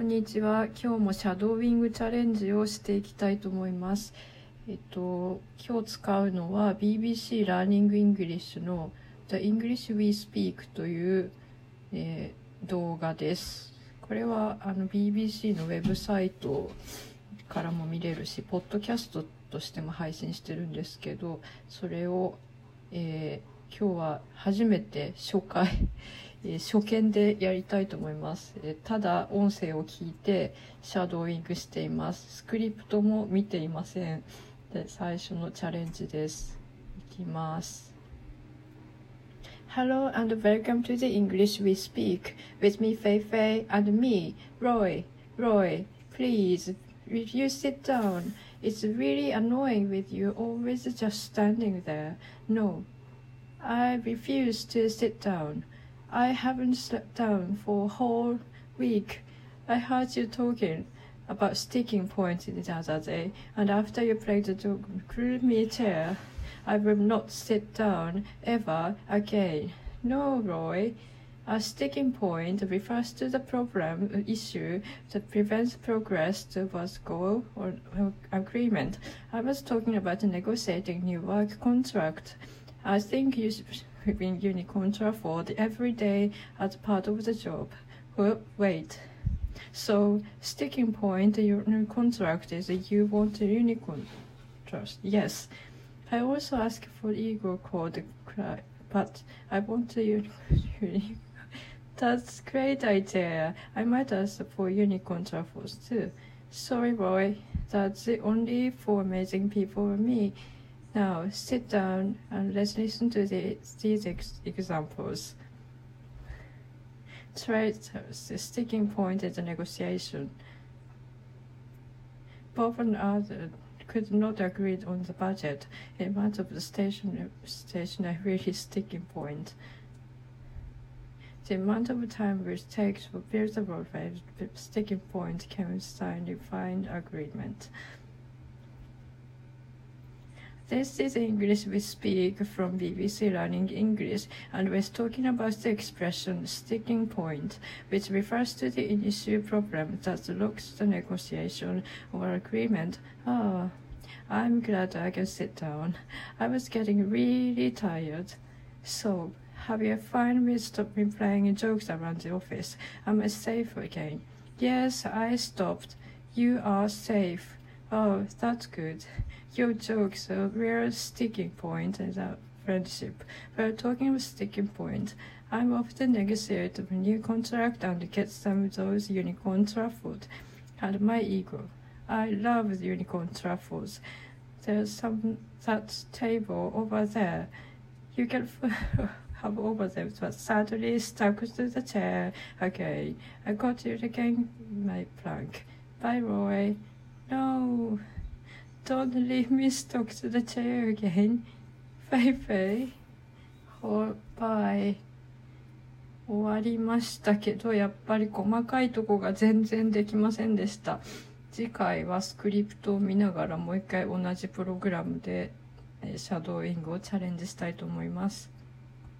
こんにちは。今日もシャドーウィングチャレンジをしていきたいと思います。えっと、今日使うのは BBC Learning English の The English We Speak という、えー、動画です。これはあの BBC のウェブサイトからも見れるし、ポッドキャストとしても配信してるんですけど、それを、えー、今日は初めて初回え初見でやりたいと思います、えただ音声を聞いてシャドーイングしていますスクリプトも見ていませんで最初のチャレンジですいきます Hello and welcome to the English we speak with me Fei Fei and me Roy Roy please if you sit down it's really annoying with you always just standing there no I refuse to sit down I haven't slept down for a whole week. I heard you talking about sticking points the other day, and after you played the gloomy chair, I will not sit down ever again. No, Roy. A sticking point refers to the problem uh, issue that prevents progress towards goal or agreement. I was talking about negotiating new work contract. I think you being unicontra for the everyday as part of the job. Wait. So sticking point your contract is that you want a unicorn trust. Yes. I also ask for ego code, but I want a unicorn. That's great idea. I might ask for unicorn truffles too. Sorry, boy. That's only for amazing people for me. Now sit down and let's listen to the, these ex examples. Trade uh, the sticking point is the negotiation. Bob and other could not agree on the budget. In much of the station, stationary is sticking point. The amount of time which takes for buildable uh, sticking point can sign a fine agreement. This is English we speak from BBC Learning English, and we're talking about the expression sticking point, which refers to the initial problem that blocks the negotiation or agreement. Oh, I'm glad I can sit down. I was getting really tired. So, have you finally stopped me playing jokes around the office? Am I safe again? Yes, I stopped. You are safe. Oh, that's good. Your jokes are real sticking point in our friendship. We're talking about sticking point. I'm often negotiate a new contract and get some of those unicorn truffles. And my ego. I love the unicorn truffles. There's some that table over there. You can have over there, but sadly stuck to the chair. Okay, I got it again, my plank. Bye, Roy. No. Don't leave me stuck to the chair again. フェイフェイ。バイ。終わりましたけど、やっぱり細かいとこが全然できませんでした。次回はスクリプトを見ながらもう一回同じプログラムでシャドーイングをチャレンジしたいと思います。